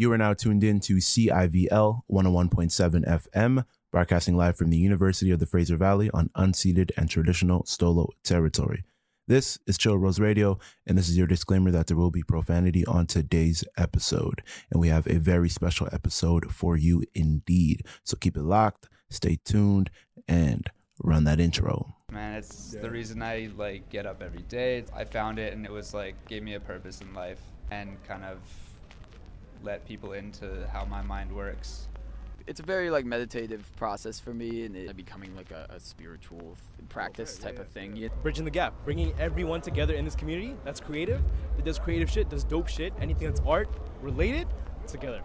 You are now tuned in to CIVL 101.7 FM, broadcasting live from the University of the Fraser Valley on unceded and traditional Stolo territory. This is Chill Rose Radio, and this is your disclaimer that there will be profanity on today's episode. And we have a very special episode for you indeed. So keep it locked, stay tuned, and run that intro. Man, it's the reason I like get up every day. I found it and it was like gave me a purpose in life and kind of let people into how my mind works. It's a very like meditative process for me, and it becoming like a, a spiritual practice type of thing. Yeah. bridging the gap, bringing everyone together in this community that's creative, that does creative shit, does dope shit, anything that's art related, together.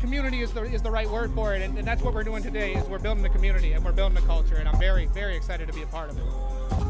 community is the, is the right word for it and, and that's what we're doing today is we're building a community and we're building a culture and i'm very very excited to be a part of it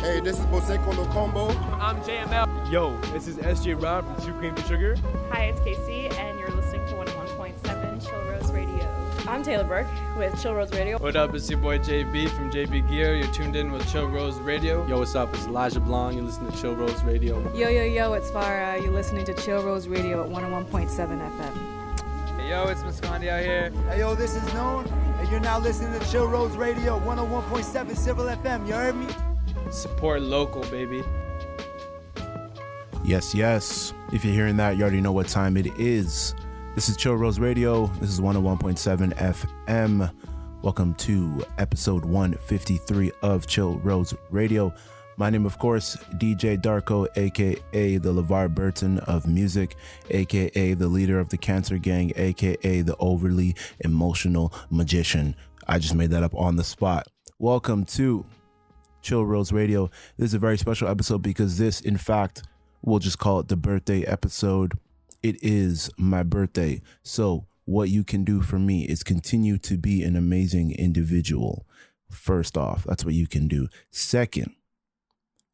Hey, this is Boseko Locombo. I'm JML. Yo, this is SJ Rob from Two Cream to Sugar. Hi, it's Casey, and you're listening to 101.7 Chill Rose Radio. I'm Taylor Burke with Chill Rose Radio. What up, it's your boy JB from JB Gear. You're tuned in with Chill Rose Radio. Yo, what's up? It's Elijah Blong. You're listening to Chill Rose Radio. Yo, yo, yo, it's Farah. You're listening to Chill Rose Radio at 101.7 FM. Hey, yo, it's Muscondi out here. Hey yo, this is Known, and you're now listening to Chill Rose Radio 101.7 Civil FM. You heard me? Support local, baby. Yes, yes. If you're hearing that, you already know what time it is. This is Chill Rose Radio. This is 101.7 FM. Welcome to episode 153 of Chill Rose Radio. My name, of course, DJ Darko, aka the LeVar Burton of music, aka the leader of the Cancer Gang, aka the overly emotional magician. I just made that up on the spot. Welcome to Chill Rose Radio. This is a very special episode because this, in fact, we'll just call it the birthday episode. It is my birthday. So, what you can do for me is continue to be an amazing individual. First off, that's what you can do. Second,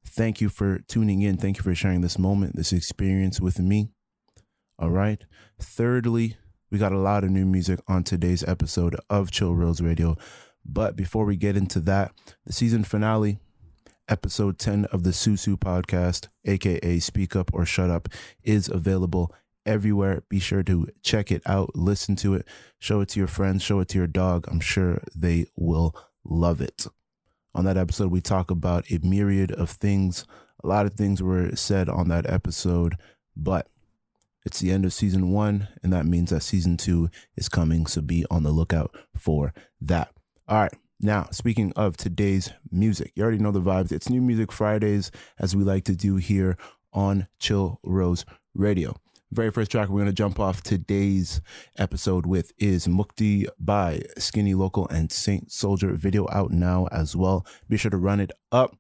thank you for tuning in. Thank you for sharing this moment, this experience with me. All right. Thirdly, we got a lot of new music on today's episode of Chill Rose Radio. But before we get into that, the season finale, episode 10 of the Susu podcast, aka Speak Up or Shut Up, is available everywhere. Be sure to check it out, listen to it, show it to your friends, show it to your dog. I'm sure they will love it. On that episode, we talk about a myriad of things. A lot of things were said on that episode, but it's the end of season one, and that means that season two is coming. So be on the lookout for that. All right. Now, speaking of today's music, you already know the vibes. It's New Music Fridays, as we like to do here on Chill Rose Radio. Very first track we're going to jump off today's episode with is Mukti by Skinny Local and Saint Soldier. Video out now as well. Be sure to run it up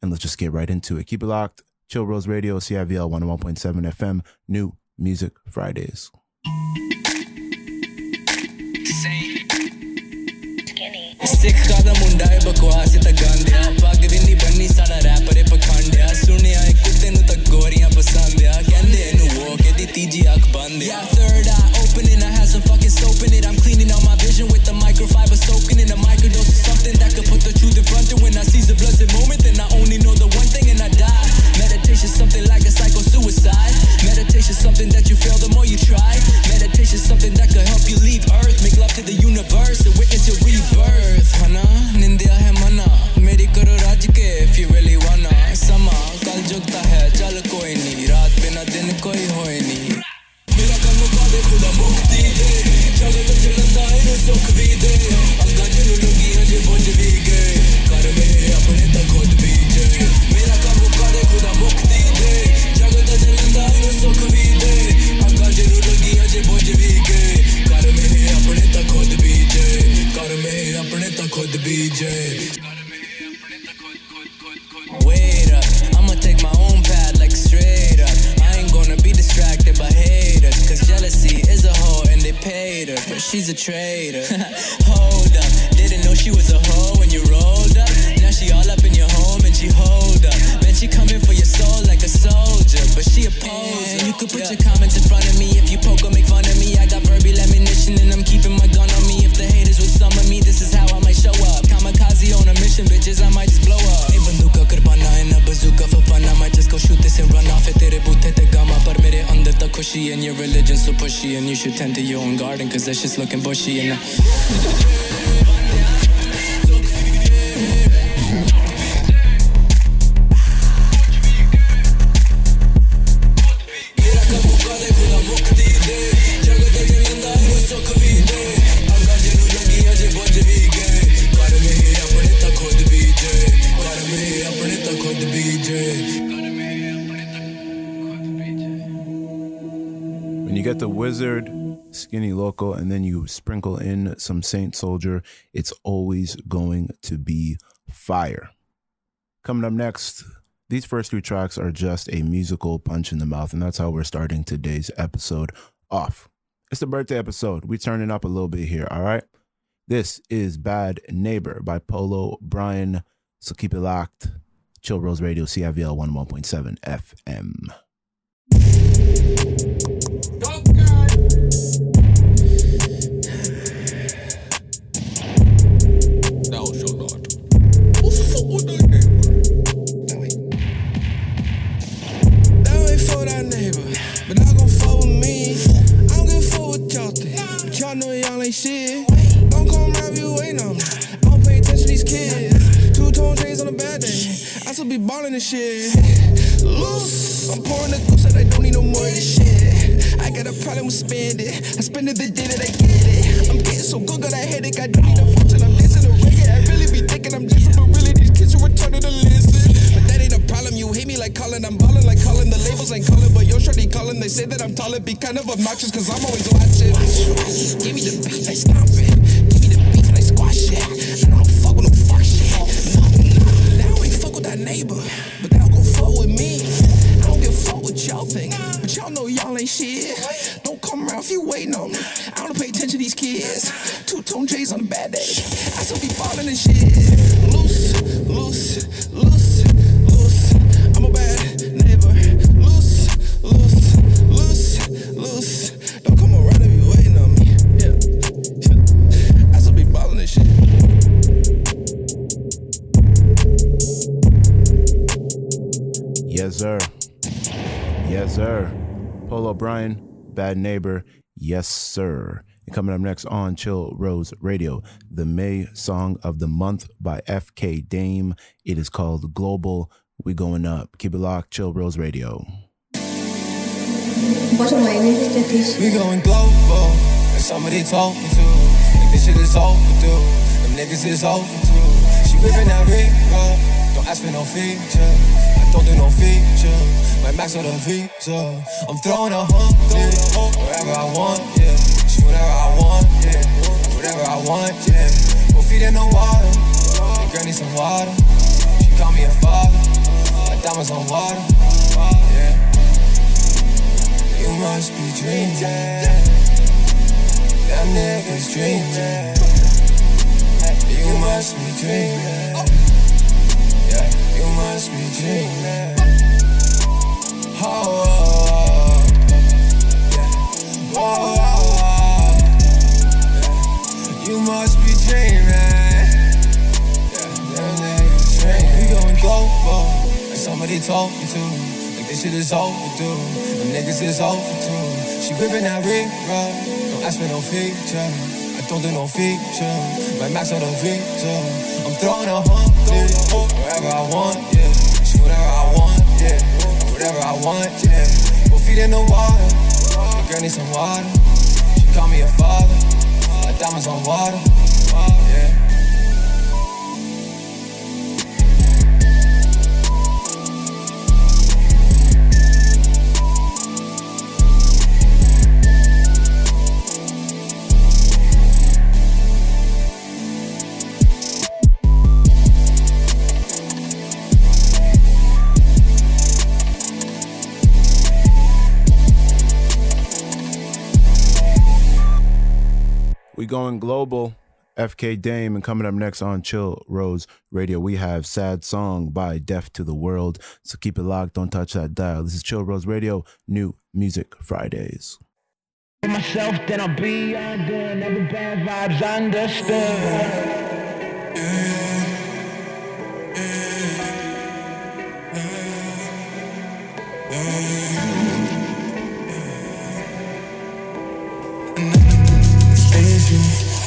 and let's just get right into it. Keep it locked. Chill Rose Radio, CIVL 101.7 FM, New Music Fridays. ਸਿੱਖ ਦਾ ਮੁੰਡਾ ਏ ਬਕਵਾਸ ਤਾਂ skinny loco, and then you sprinkle in some Saint Soldier, it's always going to be fire. Coming up next, these first three tracks are just a musical punch in the mouth, and that's how we're starting today's episode off. It's the birthday episode. We turning up a little bit here, all right? This is Bad Neighbor by Polo Brian. So keep it locked. Chill Rose Radio, CIVL 11.7 FM. Shit. Don't come if you on me. I don't pay attention to these kids. Two tone chains on a bad day. I still be ballin' this shit. Loose, I'm pouring the goose that I don't need no more of this shit. I got a problem with spend it. I spend it the day that I get it. I'm getting so good, got a headache. I don't need a fortune. I'm dancing a reggae. I really be thinking I'm different, but really these kids are retarded me like Colin. I'm ballin' like Colin. The labels ain't calling, but you're shorty calling. They say that I'm tall. It be kind of obnoxious, cause I'm always watching. Give me the beat, I stomp it. Bad Neighbor. Yes, sir. And coming up next on Chill Rose Radio, the May Song of the Month by FK Dame. It is called Global. We going up. Keep it locked. Chill Rose Radio. We going global. And somebody told me to. Like this shit is overdue. Them niggas is overdue. She whipping that ring up. Don't ask for no feature. Don't do no feature. My max on the visa. I'm throwing a hundred wherever I want. Yeah. Shoot whatever I want. Yeah. Whatever I want. Yeah. Go feet in the water. The girl needs some water. She call me a father. My diamonds on water. Yeah. You must be dreaming. Them niggas dreaming. You must be dreaming. Must be dreaming. Oh, oh, oh. Oh, oh, oh. You must be dreaming. We going global, oh, like somebody told me to. Like this shit is overdue. Them niggas is overdue. She whipping that ring, bro. Don't ask for no feature. I don't do no feature. My max on the visa. I'm throwing a hundred wherever I want, yeah. Shoot whatever I want, yeah. Whatever I want, yeah. Go feet in the water. The girl needs some water. She call me a father. My diamonds on water, yeah. Going global. FK Dame, and coming up next on Chill Rose Radio, we have Sad Song by Deaf to the World. So keep it locked, don't touch that dial. This is Chill Rose Radio, new music Fridays. myself, then I'll be good. Never bad vibes understood.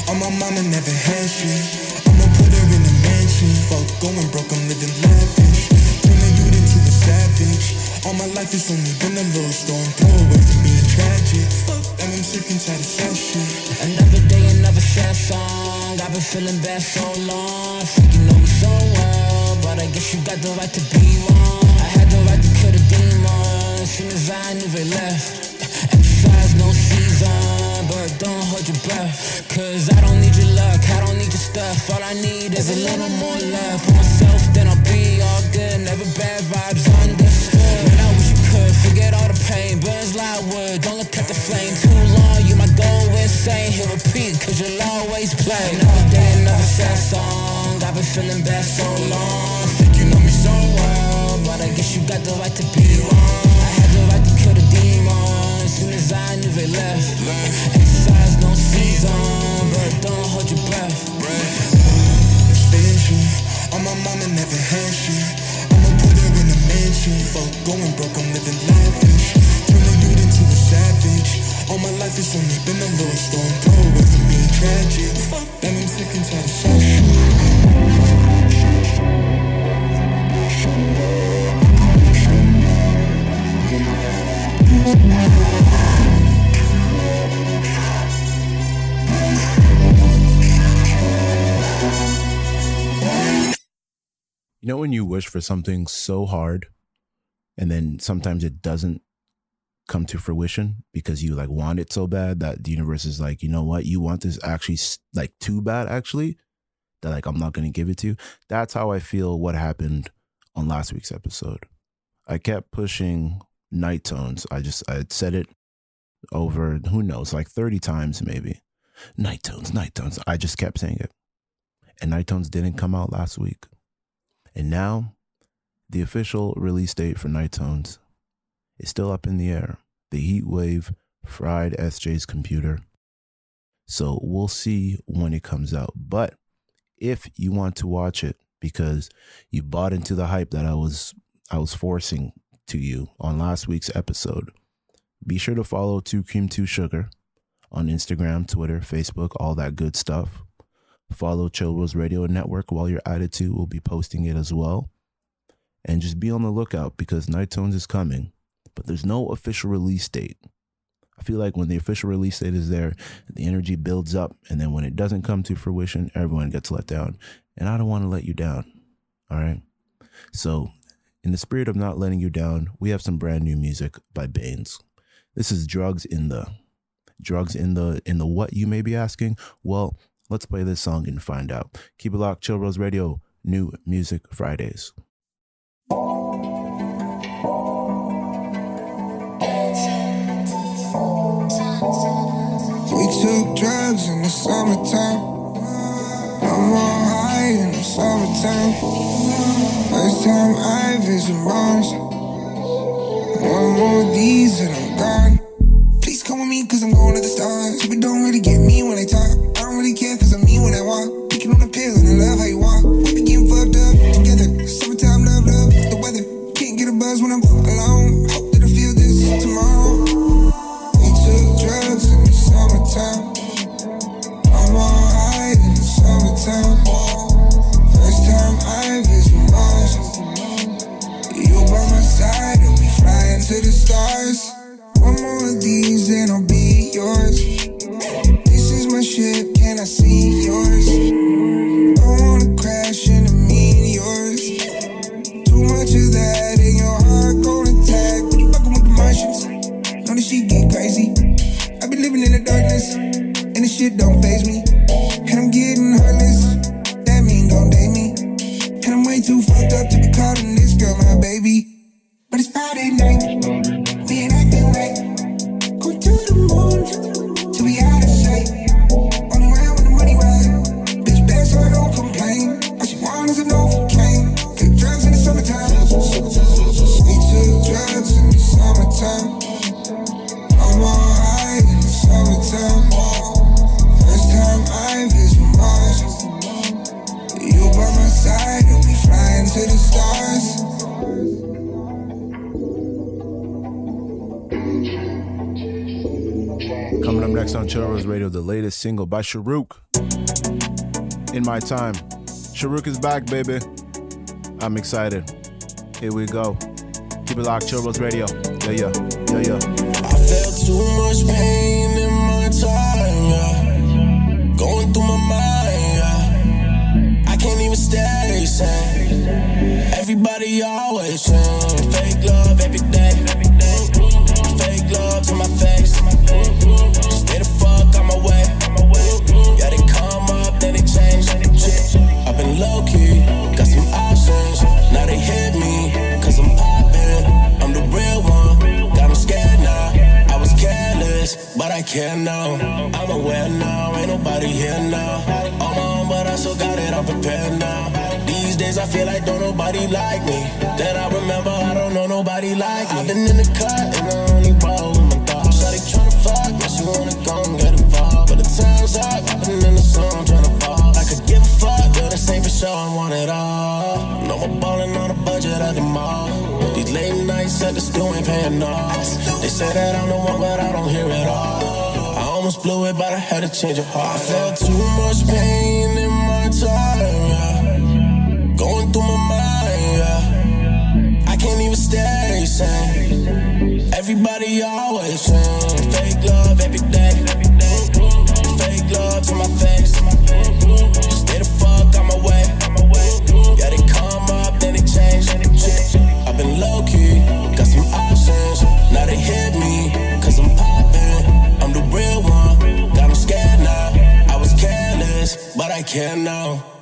On my mama never had shit. I'ma put her in a mansion. Fuck going broke, I'm living lavish. Turning you into a savage. All my life has only been a little storm. Throw away from being tragic. Fuck I'm sick and tired of sad shit. Another day, another sad song. I've been feeling bad so long. Fuck know me so well, but I guess you got the right to be wrong. I had the right to kill the demon. Soon as I knew they left. Breath. Cause I don't need your luck, I don't need your stuff. All I need is a little more love for myself, then I'll be all good. Never bad vibes understood. Man, I wish you could forget all the pain. Burns like wood, don't look at the flame too long. You might go insane, he'll repeat, cause you'll always play. Another day, another sad song. I've been feeling bad so long. Think you know me so well, but I guess you got the right to be wrong. I had the right to kill the demons. Soon as I knew they left. Season, but don't hold your breath. On never. I'ma put her in a mansion. Fuck going broke, I'm living lavish. Turn a youth into a savage. All my life has only been a little storm. Away from being tragic. Fuck I'm sick and tired of sad You know when you wish for something so hard and then sometimes it doesn't come to fruition because you like want it so bad that the universe is like, you know what, you want this actually like too bad actually that like I'm not going to give it to you. That's how I feel what happened on last week's episode. I kept pushing night tones. I just I said it over who knows like 30 times maybe. Night tones, night tones. I just kept saying it. And night tones didn't come out last week. And now, the official release date for Night Tones is still up in the air. The heat wave fried SJ's computer. So we'll see when it comes out. But if you want to watch it because you bought into the hype that I was I was forcing to you on last week's episode, be sure to follow 2 Cream 2 Sugar on Instagram, Twitter, Facebook, all that good stuff. Follow Rose Radio Network while you're at it too. We'll be posting it as well. And just be on the lookout because Night Tones is coming, but there's no official release date. I feel like when the official release date is there, the energy builds up, and then when it doesn't come to fruition, everyone gets let down. And I don't want to let you down. All right. So, in the spirit of not letting you down, we have some brand new music by Baines. This is drugs in the drugs in the in the what you may be asking. Well, let's play this song and find out. Keep it locked, Chill Rose Radio, new music Fridays. We took drugs in the summertime. I'm on high in the summertime. First time I visit Mars. One more these and I'm gone. Please come with me cause I'm going to the stars. People don't really get me when they talk. Love how you walk. We be getting fucked up together. Summertime love, love, the weather. Can't get a buzz when I'm alone. Hope that I feel this tomorrow. We took drugs in the summertime. I'm on high in the summertime. First time I visit Mars. You by my side and we flying to the stars. By Sharuk. In my time. Sharuk is back, baby. I'm excited. Here we go. Keep it locked. Chill Rose Radio. Yeah, yeah, yeah, yeah. I felt too much pain in my time, yeah. Going through my mind, yeah. I can't even stay sane. Everybody always change. Fake love every day. Fake love to my face. Care now. I'm aware now, ain't nobody here now. On my own, but I still got it, I'm prepared now. These days I feel like don't nobody like me. Then I remember I don't know nobody like me. I've been in the cut and I only roll with my dog. Shawty tryna fuck, but she wanna go and get involved. But the time's up, I've been in the zone tryna ball. I could give a fuck, but this ain't for sure, I want it all. No more balling on a budget at the mall. These late nights at the still ain't paying off. They say that I'm the one, but I don't hear it all. Almost blew it, but I had to change your heart. I felt too much pain in my time, yeah. Going through my mind, yeah. I can't even stay sane. Everybody always change. Fake love every day. Mm-hmm. Fake love to my face. Care now.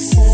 inside.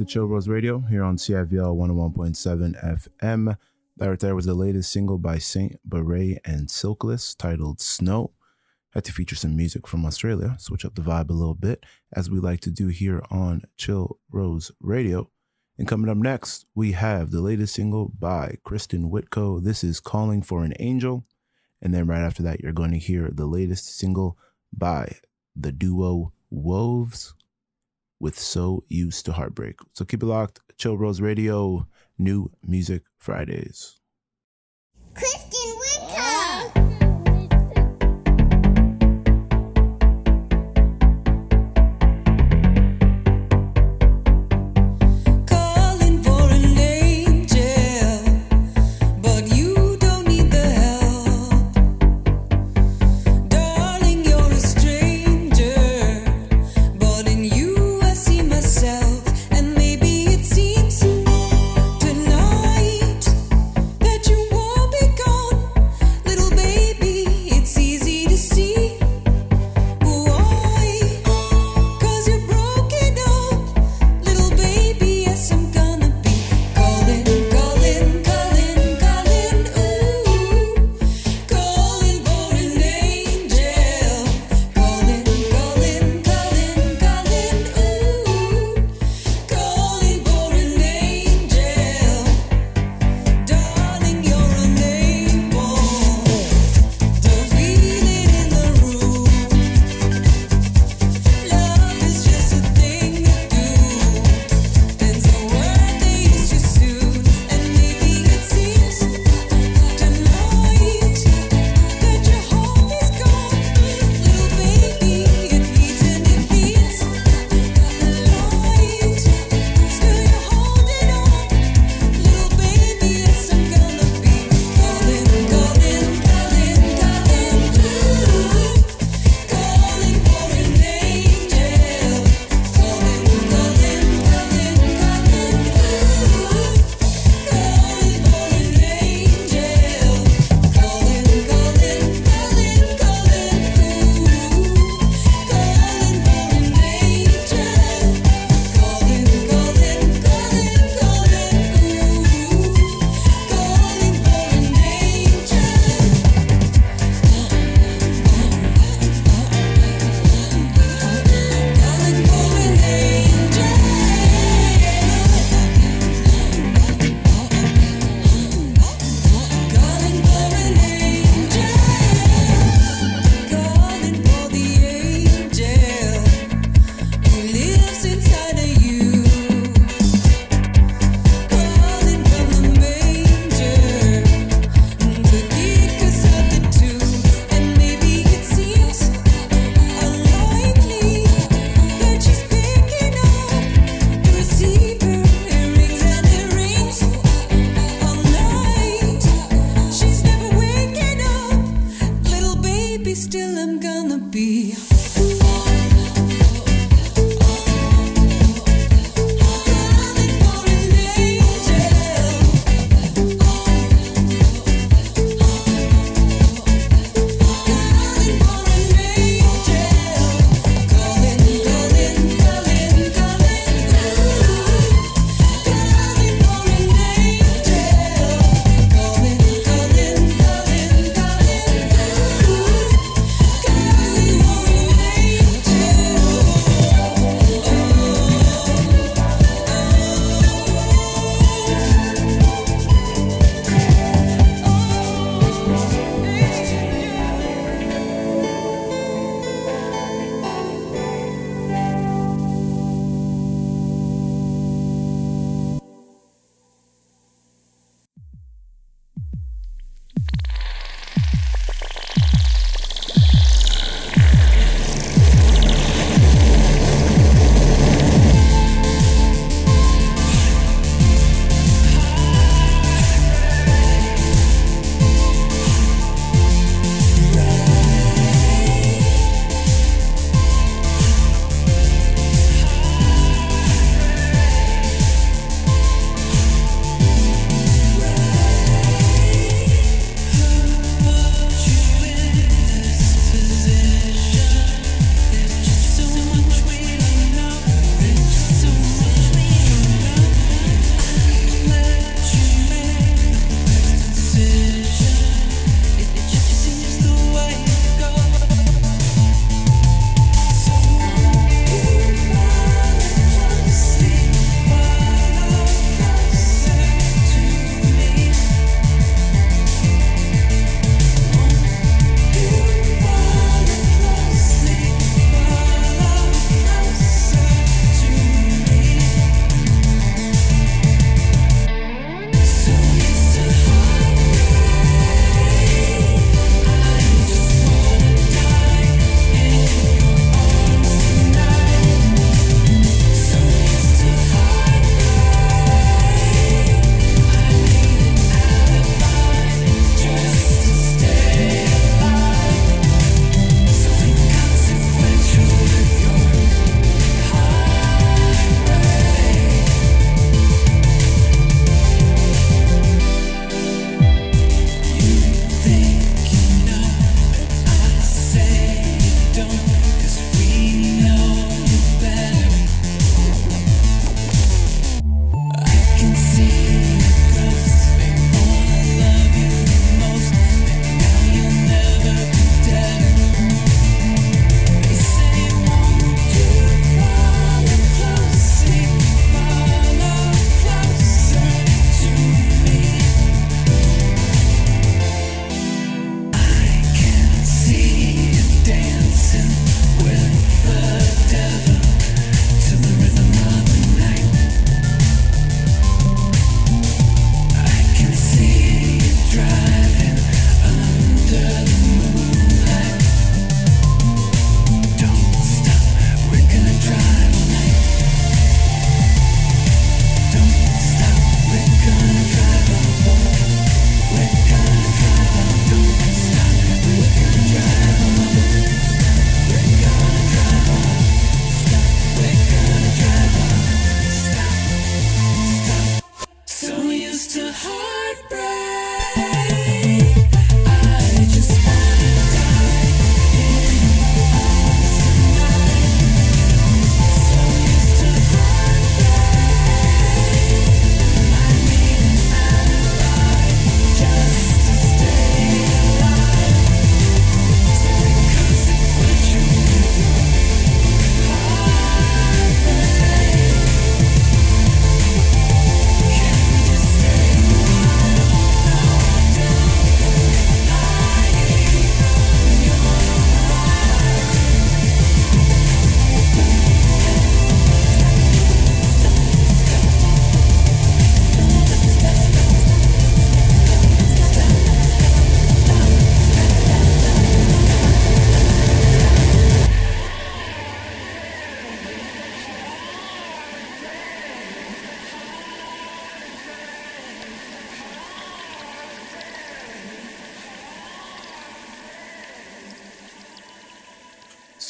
To Chill Rose Radio here on CIVL 101.7 FM. That right there was the latest single by Saint Beret and Silkless titled Snow. Had to feature some music from Australia, switch up the vibe a little bit, as we like to do here on Chill Rose Radio. And coming up next, we have the latest single by Kristen Whitco. This is Calling for an Angel. And then right after that, you're going to hear the latest single by the duo Wolves with So Used to Heartbreak. So keep it locked. Chill Rose Radio, new music Fridays. Kristen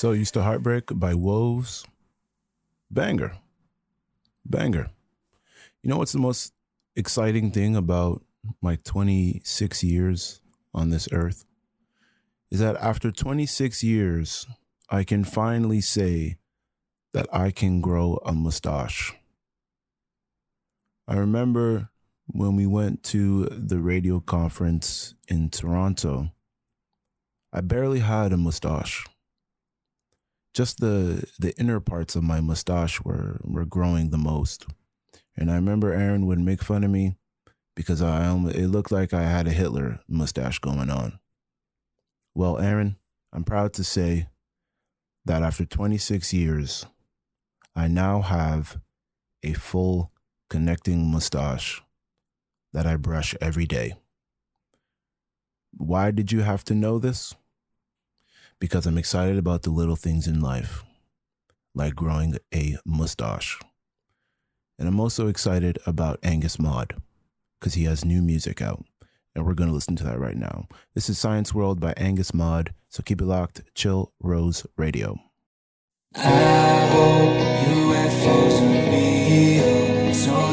So used to heartbreak by Woes. Banger. Banger. You know what's the most exciting thing about my 26 years on this earth? Is that after 26 years, I can finally say that I can grow a mustache. I remember when we went to the radio conference in Toronto, I barely had a mustache. Just the the inner parts of my mustache were were growing the most. And I remember Aaron would make fun of me because I it looked like I had a Hitler mustache going on. Well, Aaron, I'm proud to say that after 26 years, I now have a full connecting mustache that I brush every day. Why did you have to know this? Because I'm excited about the little things in life, like growing a mustache. And I'm also excited about Angus Maud because he has new music out. And we're going to listen to that right now. This is Science World by Angus Maud. So keep it locked. Chill Rose Radio. UFOs are real, so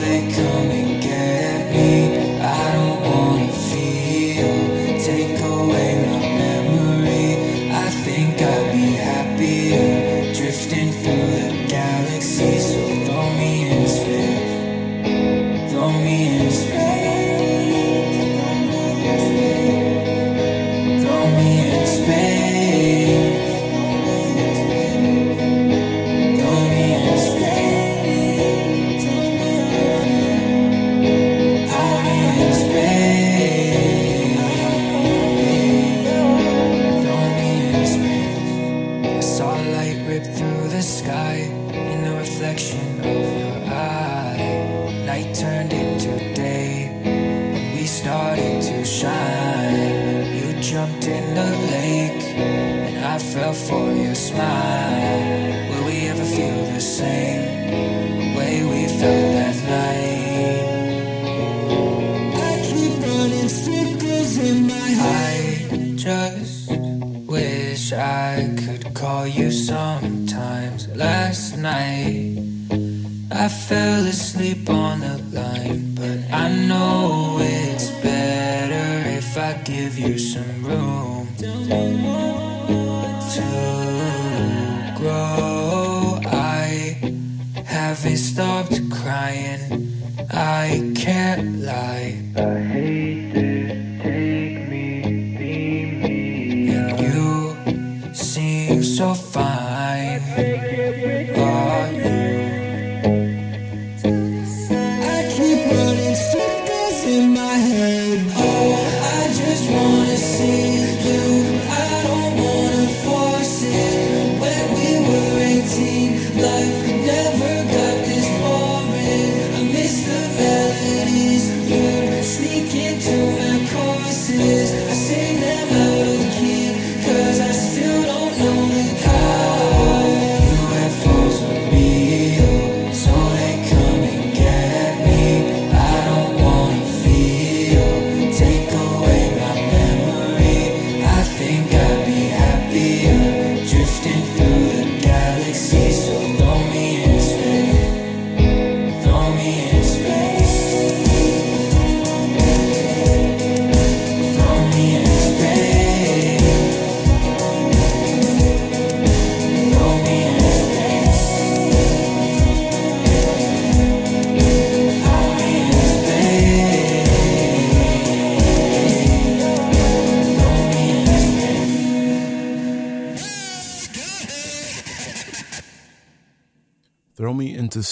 I can't lie.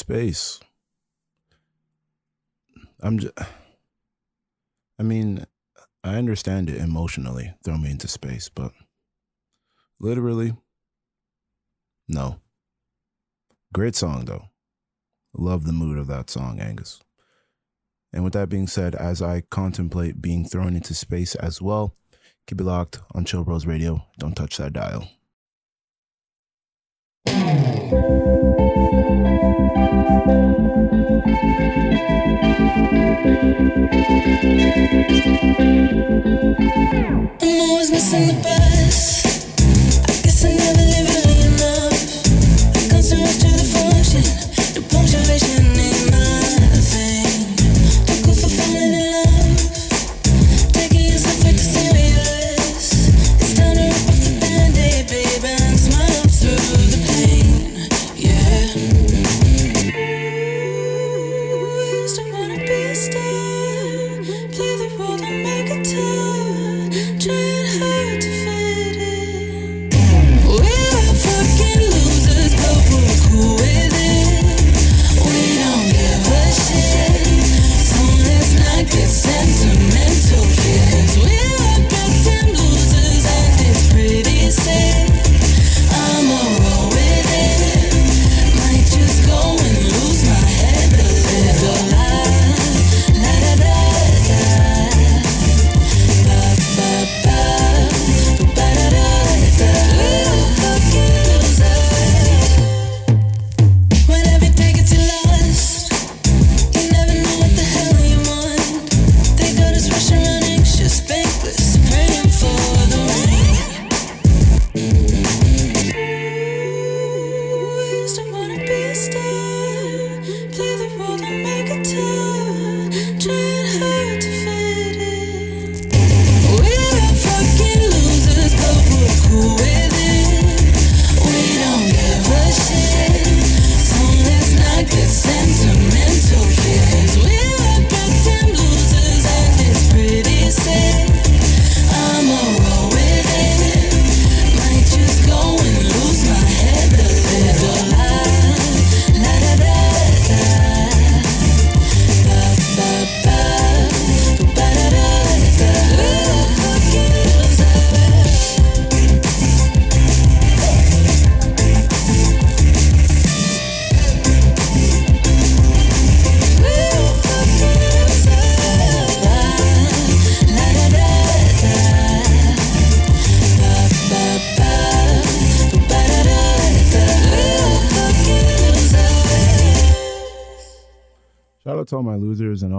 Space. I'm just, I mean, I understand it emotionally. Throw me into space, but literally, no. Great song, though. Love the mood of that song, Angus. And with that being said, as I contemplate being thrown into space as well, keep it locked on Chill Bros Radio. Don't touch that dial. I'm always missing the bus.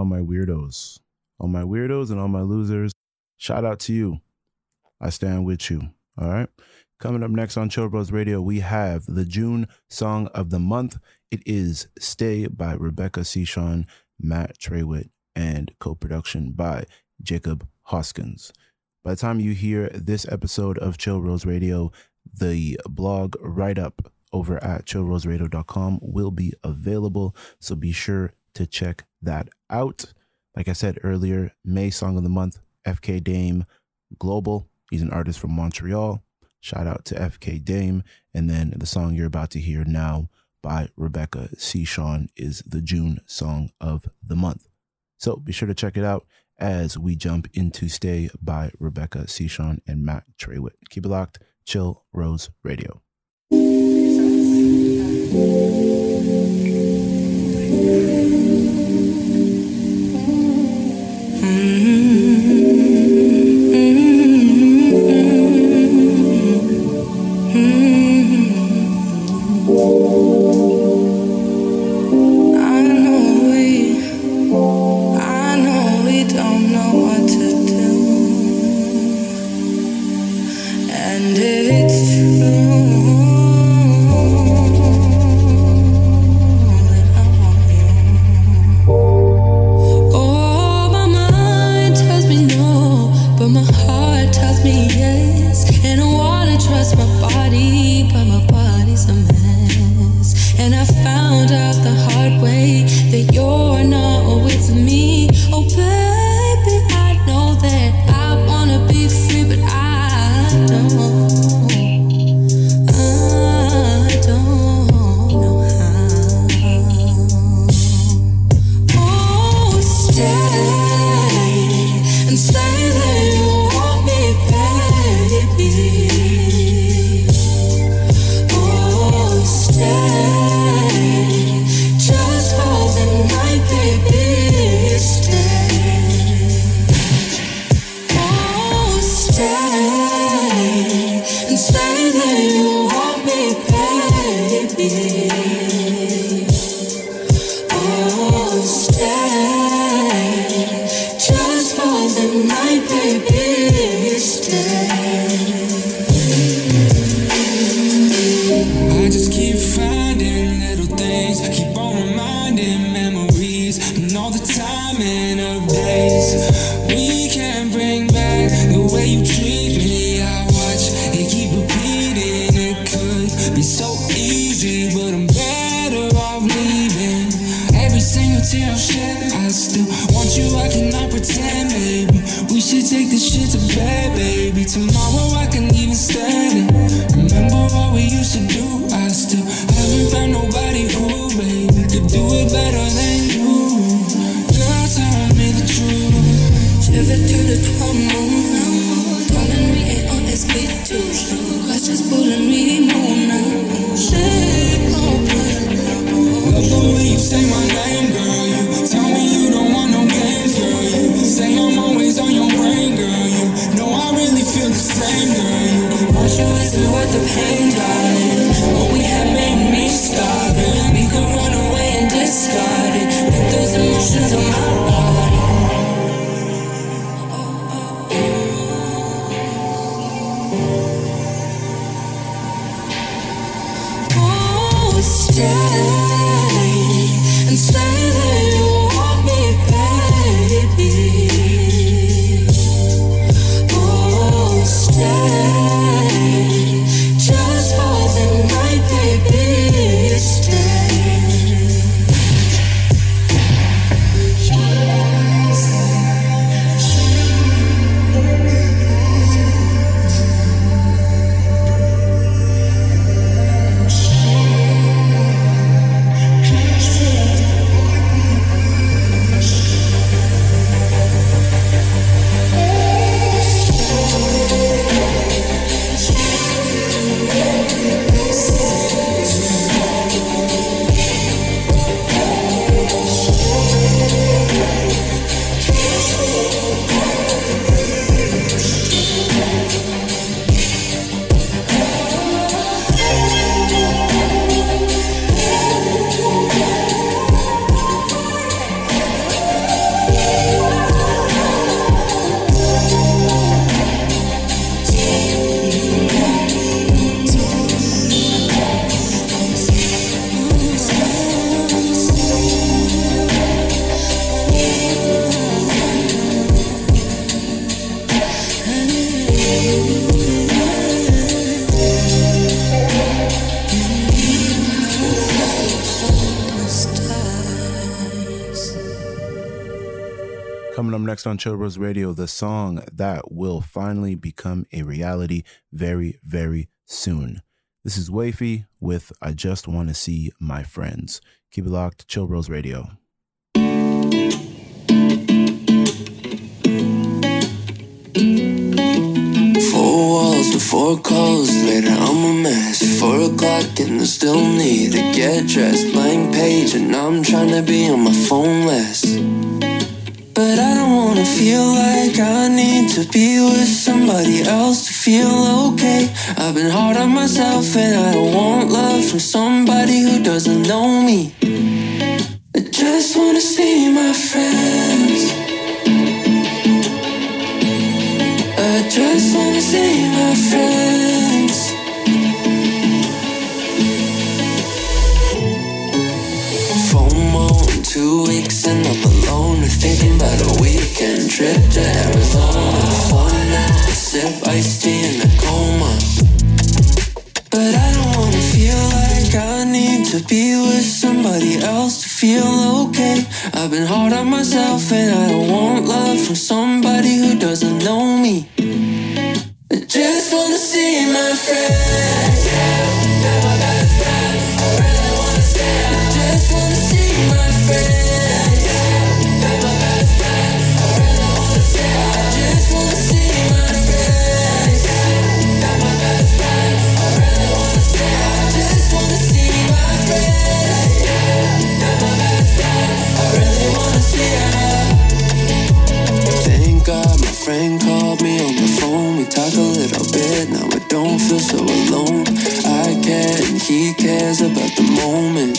My weirdos. All my weirdos and all my losers. Shout out to you. I stand with you. All right. Coming up next on Chill Bros Radio, we have the June song of the month. It is Stay by Rebecca Sean, Matt Trewitt, and co production by Jacob Hoskins. By the time you hear this episode of Chill Rose Radio, the blog write up over at chillroseradio.com will be available. So be sure to check that out. Like I said earlier, May Song of the Month, FK Dame Global. He's an artist from Montreal. Shout out to FK Dame. And then the song you're about to hear now by Rebecca C. Sean is the June Song of the Month. So be sure to check it out as we jump into Stay by Rebecca. Sean and Matt Trewitt. Keep it locked. Chill Rose Radio. On Chill Rose Radio, the song that will finally become a reality very, very soon. This is Wafy with I Just Want to See My Friends. Keep it locked, Chill Rose Radio. Four walls and four calls later, I'm a mess. Four o'clock and I still need to get dressed. Blank page and I'm trying to be on my phone less. But I don't wanna feel like I need to be with somebody else to feel okay. I've been hard on myself and I don't want love from somebody who doesn't know me. I just wanna see my friends. I just wanna see my friends. Thinking about a weekend trip to Arizona. Fun night, sip iced tea in a coma. But I don't wanna feel like I need to be with somebody else to feel okay. I've been hard on myself and I don't want love from somebody who doesn't know me. I just wanna see my friends. They're my best friends. I really wanna see. I just wanna see my friends. Don't feel so alone. I care and he cares about the moment.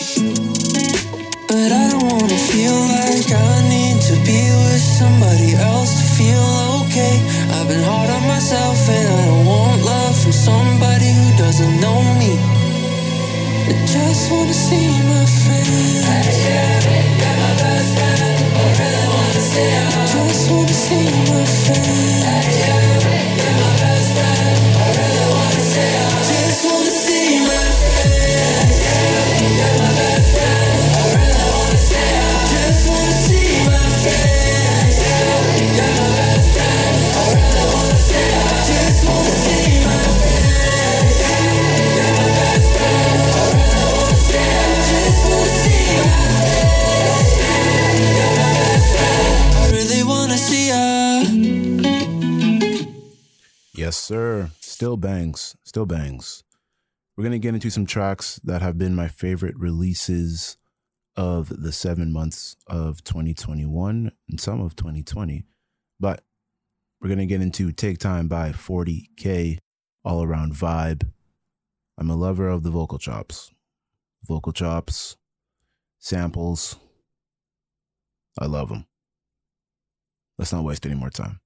But I don't wanna feel like I need to be with somebody else to feel okay. I've been hard on myself and I don't want love from somebody who doesn't know me. I just wanna see my friends. I just wanna see my friends. Still bangs. We're going to get into some tracks that have been my favorite releases of the seven months of 2021 and some of 2020. But we're going to get into Take Time by 40K, all around vibe. I'm a lover of the vocal chops. Vocal chops, samples. I love them. Let's not waste any more time.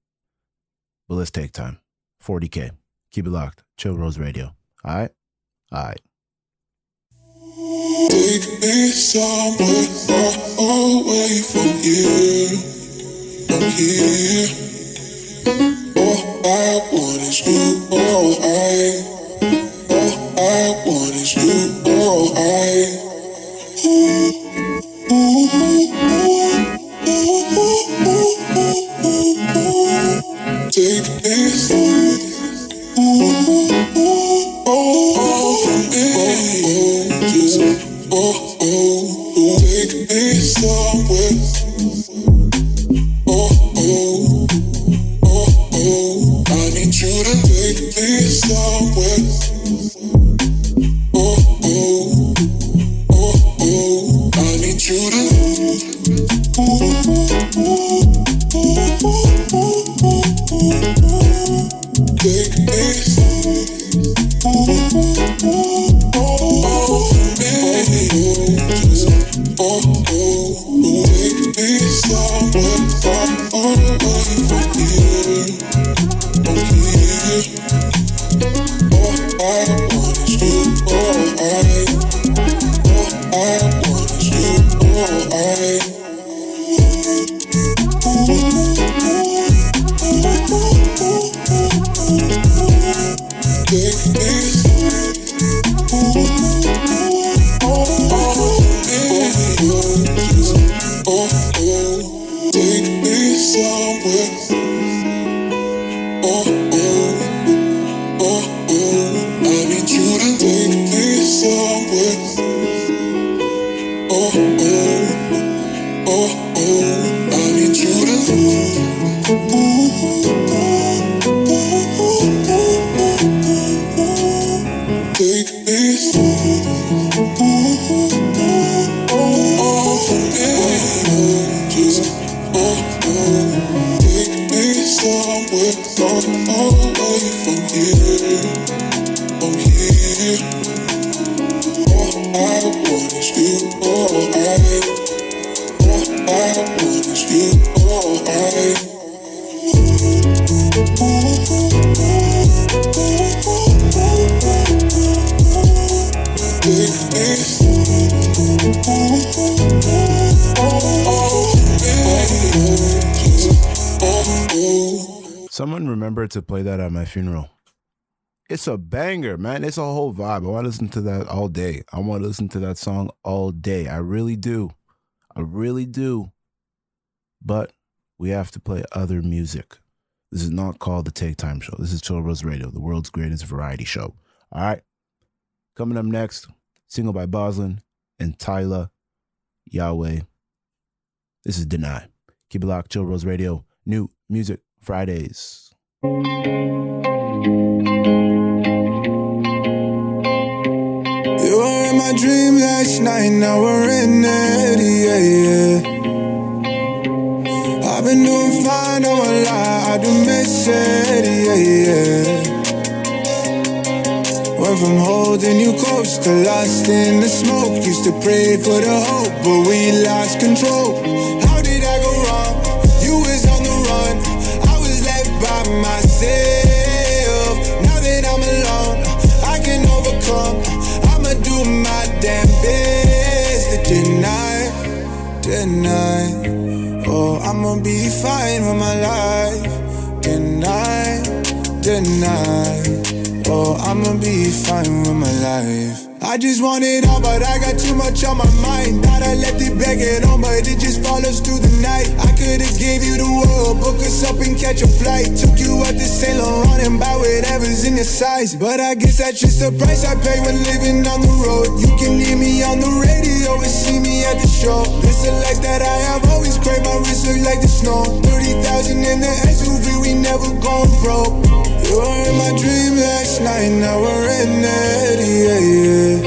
But let's take time. 40K. Keep it locked. Chill Rose Radio. All right? All right. Take me somewhere far away from here. All I want is you, I. You. Take me. You to take me somewhere. Remember to play that at my funeral. It's a banger, man. It's a whole vibe. I want to listen to that all day. I want to listen to that song all day. I really do. I really do. But we have to play other music. This is not called the Take Time Show. This is Chill Rose Radio, the world's greatest variety show. All right. Coming up next, single by Boslin and Tyler Yahweh. This is Deny. Keep it locked, Chill Rose Radio. New music Fridays. You were in my dream last night, now we're in it, yeah, yeah. I've been doing fine, don't wanna lie, I do miss it, yeah, yeah. Went from holding you close to lost in the smoke. Used to pray for the hope, but we lost control. How did I myself. Now that I'm alone, I can overcome. I'ma do my damn best to deny, deny. Oh, I'ma be fine with my life. Deny, deny. Oh, I'ma be fine with my life. I just want it all, but I got too much on my mind. Thought I left it at home, but it just follows through the night. I could've gave you the world, book us up and catch a flight. Took you out to Saint Laurent and buy whatever's in your size. But I guess that's just the price I pay when living on the road. You can hear me on the radio and see me at the show. This a life that I have always craved. My wrist look like the snow. 30,000 in the SUV, we never gone broke. You were in my dream last night, now we're in it, yeah, yeah.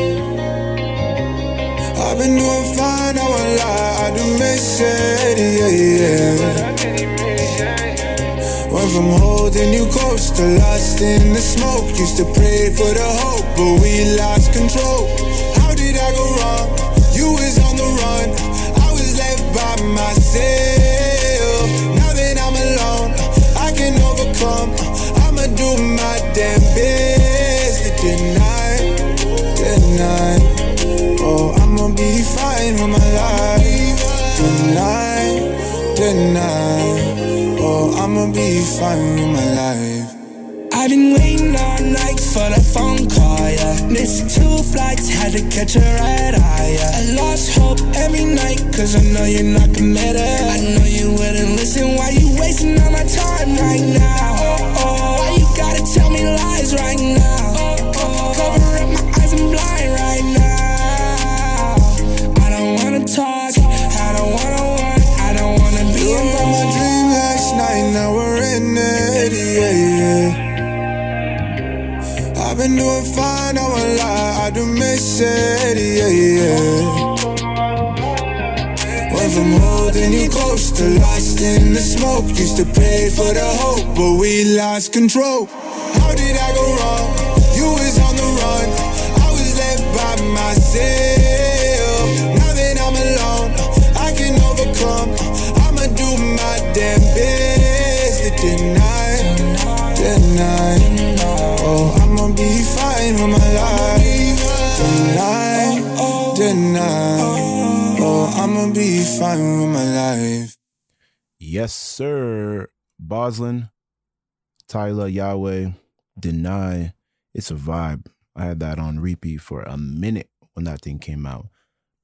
I've been doing fine, I won't lie, I do miss it, yeah, yeah. Went from holding you close to lost in the smoke. Used to pray for the hope, but we lost control. How did I go wrong? You was on the run, I was left by myself. Damn best to deny. Oh, I'ma be fine with my life. Deny, deny. Oh, I'ma be fine with my life. I've been waiting all night for the phone call, yeah. Missed two flights, had to catch a red eye, yeah. I lost hope every night, cause I know you're not committed. I know you wouldn't listen, why you wasting all my time right now? Oh, oh, gotta tell me lies right now? Oh, oh, cover up my eyes, I'm blind right now. I don't wanna talk, I don't wanna want, I don't wanna be You were alone. my dream last night, now we're in it, yeah, yeah. I've been doing fine, I won't lie, I do miss it, yeah, yeah. Went from holding close to lost in the smoke. Used to pray for the hope, but we lost control. How did I go wrong? You was on the run, I was left by myself. Now that I'm alone, I can overcome. I'ma do my damn best to deny, deny. Oh, I'ma be fine with my life. Deny, deny. I'ma be fine with my life. Yes, sir. Boslin, Tyler, Yahweh, Deny. It's a vibe. I had that on repeat for a minute when that thing came out.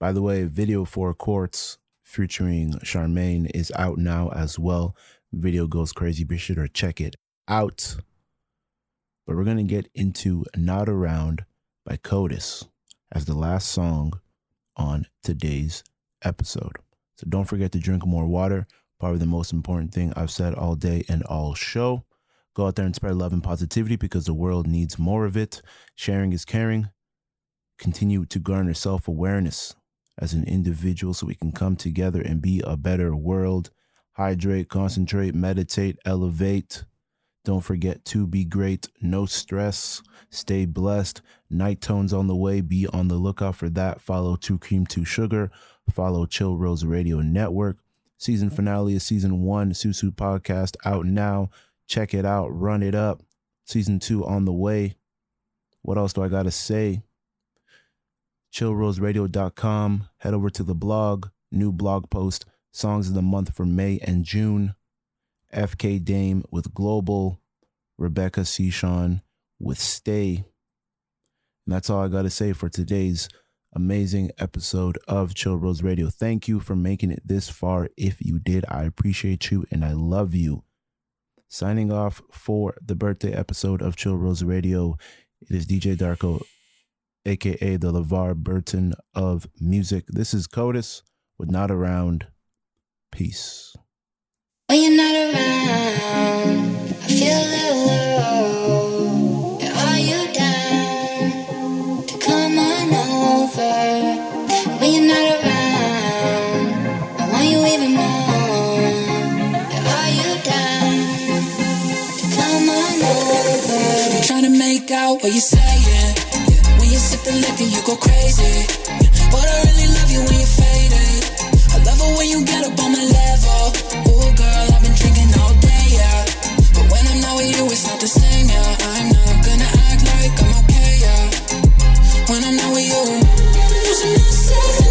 By the way, video for Quartz featuring Charmaine is out now as well. Video goes crazy. Be sure to check it out. But we're going to get into Not Around by Codis as the last song on today's episode. So don't forget to drink more water. Probably the most important thing I've said all day and all show. Go out there and spread love and positivity because the world needs more of it. Sharing is caring. Continue to garner self awareness as an individual so we can come together and be a better world. Hydrate, concentrate, meditate, elevate. Don't forget to be great. No stress. Stay blessed. Night tones on the way. Be on the lookout for that. Follow Two Cream Two Sugar. Follow Chill Rose Radio Network. Season finale of season one, Susu Podcast out now. Check it out. Run it up. Season two on the way. What else do I got to say? chillroseradio.com. Head over to the blog, new blog post, songs of the month for May and June. FK Dame with Global, Rebecca Seashon with Stay. And that's all I got to say for today's amazing episode of Chill Rose Radio. Thank you for making it this far. If you did, I appreciate you and I love you. Signing off for the birthday episode of Chill Rose Radio, it is DJ Darko, aka the LeVar Burton of music. This is Codis with Not Around. Peace. When you're not around, I feel a little. what you saying. Yeah. When you sip the liquor, you go crazy. Yeah. But I really love you when you're faded. I love it when you get up on my level. Oh, girl, I've been drinking all day, yeah. But when I'm not with you, it's not the same, yeah. I'm not gonna act like I'm okay, yeah. When I'm not with you, you should not say